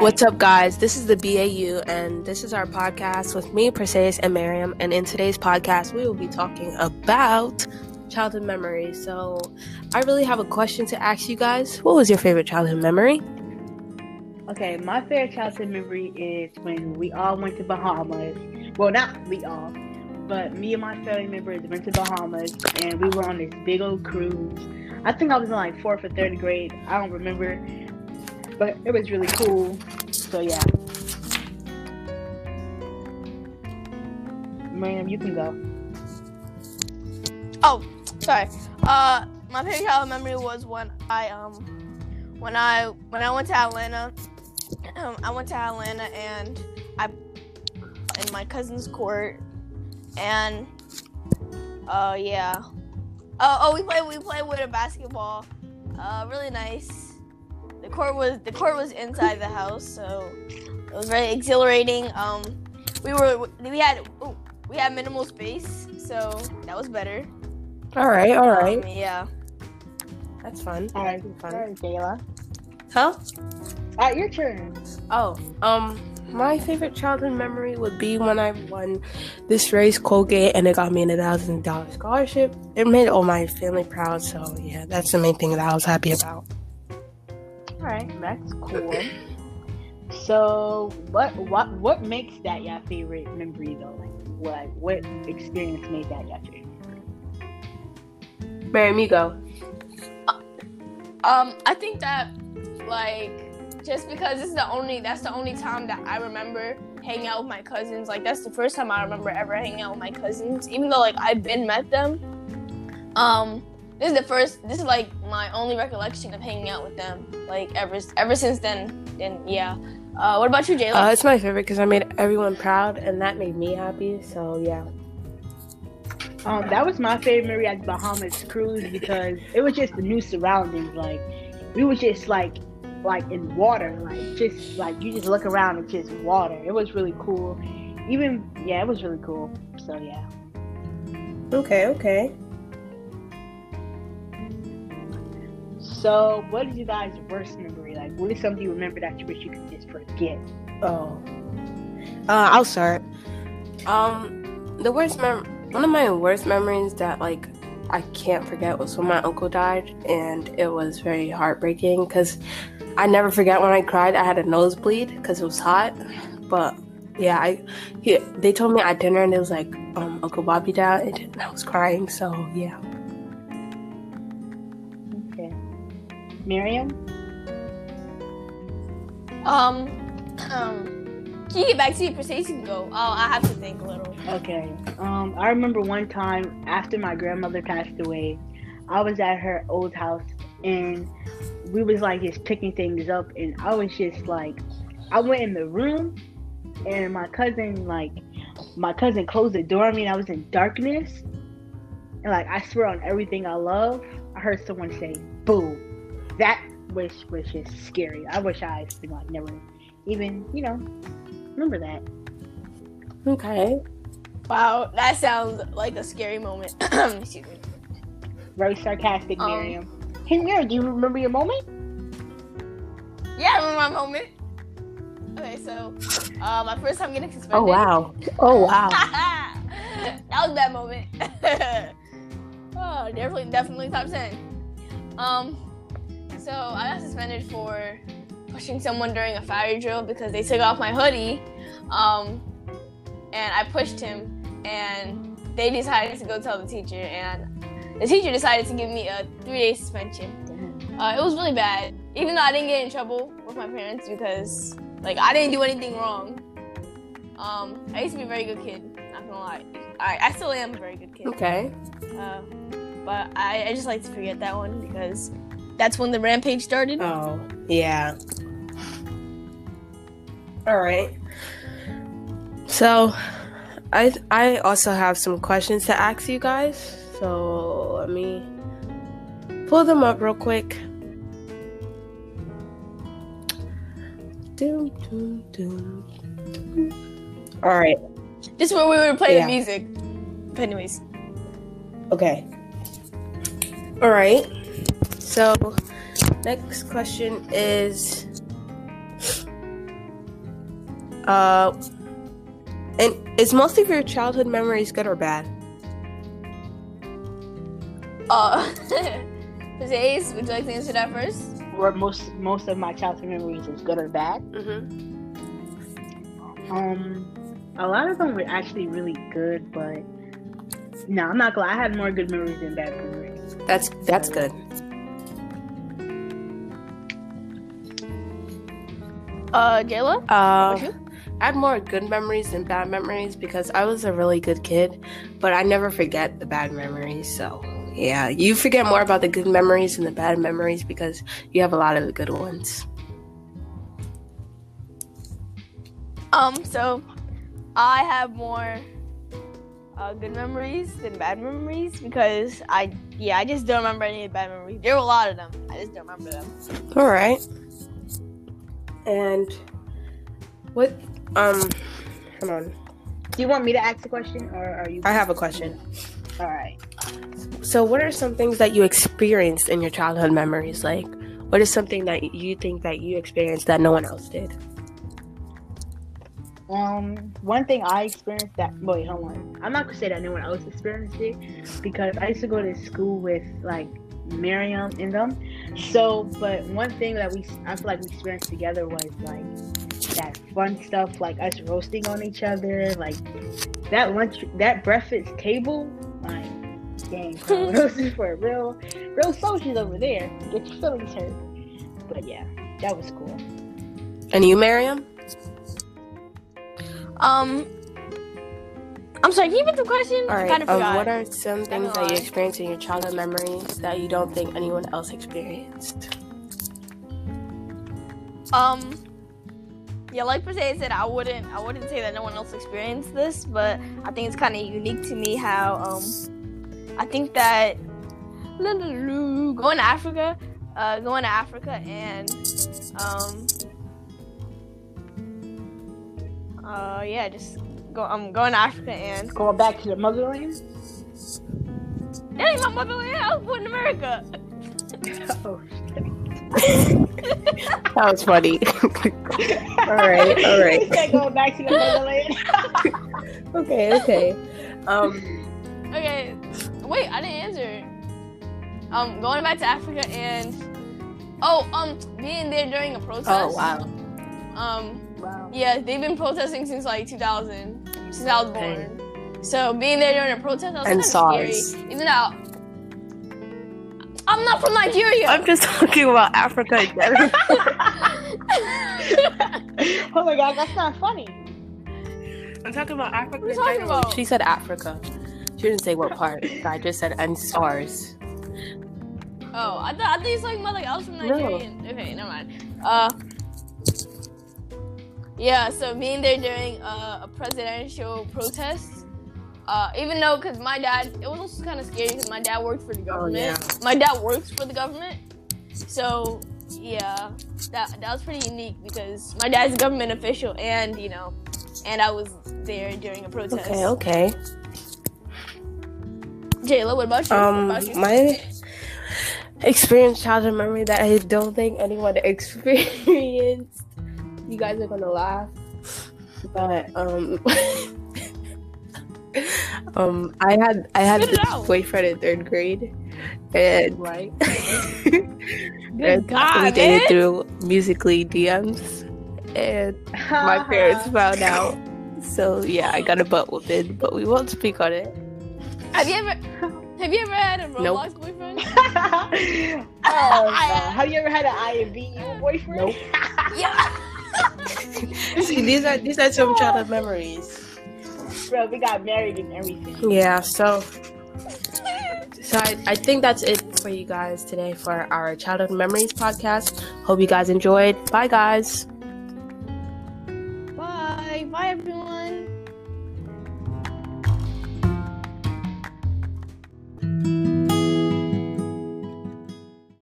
What's up, guys? This is the BAU, and this is our podcast with me, Persius, and Miriam. And in today's podcast, we will be talking about childhood memories. So, I really have a question to ask you guys. What was your favorite childhood memory? Okay, my favorite childhood memory is when we all went to Bahamas. Well, not we all, but me and my family members went to Bahamas, and we were on this big old cruise. I think I was in like fourth or third grade. I don't remember but it was really cool. So yeah. Ma'am, you can go. Oh, sorry. Uh, my favorite childhood memory was when I um when I when I went to Atlanta. Um, I went to Atlanta and I in my cousin's court and uh yeah. Oh, oh we played we played with a basketball. Uh, really nice the court was the court was inside the house, so it was very exhilarating. Um, we were we had ooh, we had minimal space, so that was better. All right, all right. Um, yeah, that's fun. All right, fun. Turn, Kayla. Huh? At your turn. Oh, um, my favorite childhood memory would be when I won this race, Colgate, and it got me a thousand dollar scholarship. It made all my family proud. So yeah, that's the main thing that I was happy about. All right, that's cool. So, what what what makes that your favorite memory though? Like, what what experience made that your favorite memory? Mary, me go. Uh, um, I think that like just because this is the only that's the only time that I remember hanging out with my cousins. Like that's the first time I remember ever hanging out with my cousins, even though like I've been met them. Um, this is the first. This is like my only recollection of hanging out with them. Like ever ever since then. Then yeah. Uh, what about you, Jayla? Uh, it's my favorite because I made everyone proud, and that made me happy. So yeah. Um, that was my favorite memory at Bahamas cruise because it was just the new surroundings. Like we were just like like in water, like just like you just look around and just water. It was really cool. Even yeah, it was really cool. So yeah. Okay, okay. So, what is you guys' worst memory? Like, what is something you remember that you wish you could just forget? Oh, uh, I'll start. Um, the worst mem- one of my worst memories that like I can't forget was when my uncle died, and it was very heartbreaking because I never forget when I cried. I had a nosebleed because it was hot, but yeah, I he, they told me at dinner and it was like um, Uncle Bobby died, and I was crying. So yeah. Miriam? Um, um, can you get back to you, Persius? You go. Oh, I have to think a little. Okay. Um, I remember one time after my grandmother passed away, I was at her old house and we was like just picking things up, and I was just like, I went in the room, and my cousin like, my cousin closed the door on me, and I was in darkness, and like I swear on everything I love, I heard someone say, "Boo." That wish was just scary. I wish I like never even you know remember that. Okay. Wow, that sounds like a scary moment. Excuse me. Very sarcastic, um, Miriam. Hey, Miriam, do you remember your moment? Yeah, I remember my moment. Okay, so uh, my first time getting suspended. Oh wow! Oh wow! that was that moment. oh, definitely, definitely top ten. Um, so I got suspended for pushing someone during a fire drill because they took off my hoodie, um, and I pushed him, and they decided to go tell the teacher, and the teacher decided to give me a three-day suspension. Uh, it was really bad, even though I didn't get in trouble with my parents because like I didn't do anything wrong. Um, I used to be a very good kid. Not gonna lie, I, I still am a very good kid. Okay. Uh, but I, I just like to forget that one because that's when the rampage started. Oh, yeah. All right. So, I I also have some questions to ask you guys. So let me pull them up real quick. Doom, doom, doom, doom. All right. This is where we would play yeah. the music. But anyways. Okay. All right. So, next question is Uh, and is most of your childhood memories good or bad? Uh, Ace, would you like to answer that first? Were most most of my childhood memories is good or bad? Mm-hmm. Um, a lot of them were actually really good, but no, I'm not gonna. I had more good memories than bad memories. That's that's good. Uh, Jayla? Uh, you? I have more good memories than bad memories because I was a really good kid, but I never forget the bad memories. So yeah, you forget more about the good memories than the bad memories because you have a lot of the good ones. Um, so I have more uh, good memories than bad memories because I, yeah, I just don't remember any of the bad memories. There were a lot of them. I just don't remember them. All right. And what? Um, hold on. Do you want me to ask the question, or are you? I have a question. All right. So, what are some things that you experienced in your childhood memories? Like, what is something that you think that you experienced that no one else did? Um, one thing I experienced that wait, hold on. I'm not gonna say that no one else experienced it because I used to go to school with like Miriam in them. So, but one thing that we I feel like we experienced together was like that fun stuff, like us roasting on each other, like that lunch, that breakfast table, like dang, bro, those for real, real soldiers over there. Get your feelings hurt. But yeah, that was cool. And you, Miriam? Um, I'm sorry. Can you repeat the question? All I kind of Um, forgot. what are some things that you experienced in your childhood memories that you don't think anyone else experienced? Um, yeah, like per se said, I wouldn't, I wouldn't say that no one else experienced this, but I think it's kind of unique to me how, um, I think that going to Africa, uh, going to Africa and, um, uh, yeah, just go, I'm going to Africa and Going back to the motherland. that ain't my motherland. I was born in America. oh, That was funny. all right. All right. He said going back to the motherland. Okay. Okay. Um. Okay, wait, I didn't answer. Um, going back to Africa and oh, um, being there during a protest. Oh wow. Um, wow. yeah, they've been protesting since like 2000, since I was Okay. born. So being there during a protest, that was And kind of scary. Even though I'm not from Nigeria. I'm just talking about Africa in general. oh my god, that's not funny. I'm talking about Africa. What are you talking general. about? She said Africa. She didn't say what part. I just said and stars. oh, I thought I thought you were talking about like I was from No. Nigeria. Okay, never mind. Uh. Yeah, so being there during uh, a presidential protest, uh, even though, because my dad, it was also kind of scary because my dad worked for the government. yeah. My dad works for the government. So, yeah, that, that was pretty unique because my dad's a government official and, you know, and I was there during a protest. Okay. Okay. Jayla, what about you? Um, what about you? my experience childhood memory that I don't think anyone experienced. You guys are gonna laugh, but um, um, I had I had Spit this boyfriend in third grade, and Right. and we dated man. through Musical.ly DMs, and my parents found out. So yeah, I got a butt whooping, but we won't speak on it. Have you ever have you ever had a Nope. Roblox boyfriend? oh, no. Have you ever had an IMV boyfriend? Nope. yeah. See, these are these are some childhood memories. Bro, we got married and everything. Yeah, so so I, I think that's it for you guys today for our childhood memories podcast. Hope you guys enjoyed. Bye guys.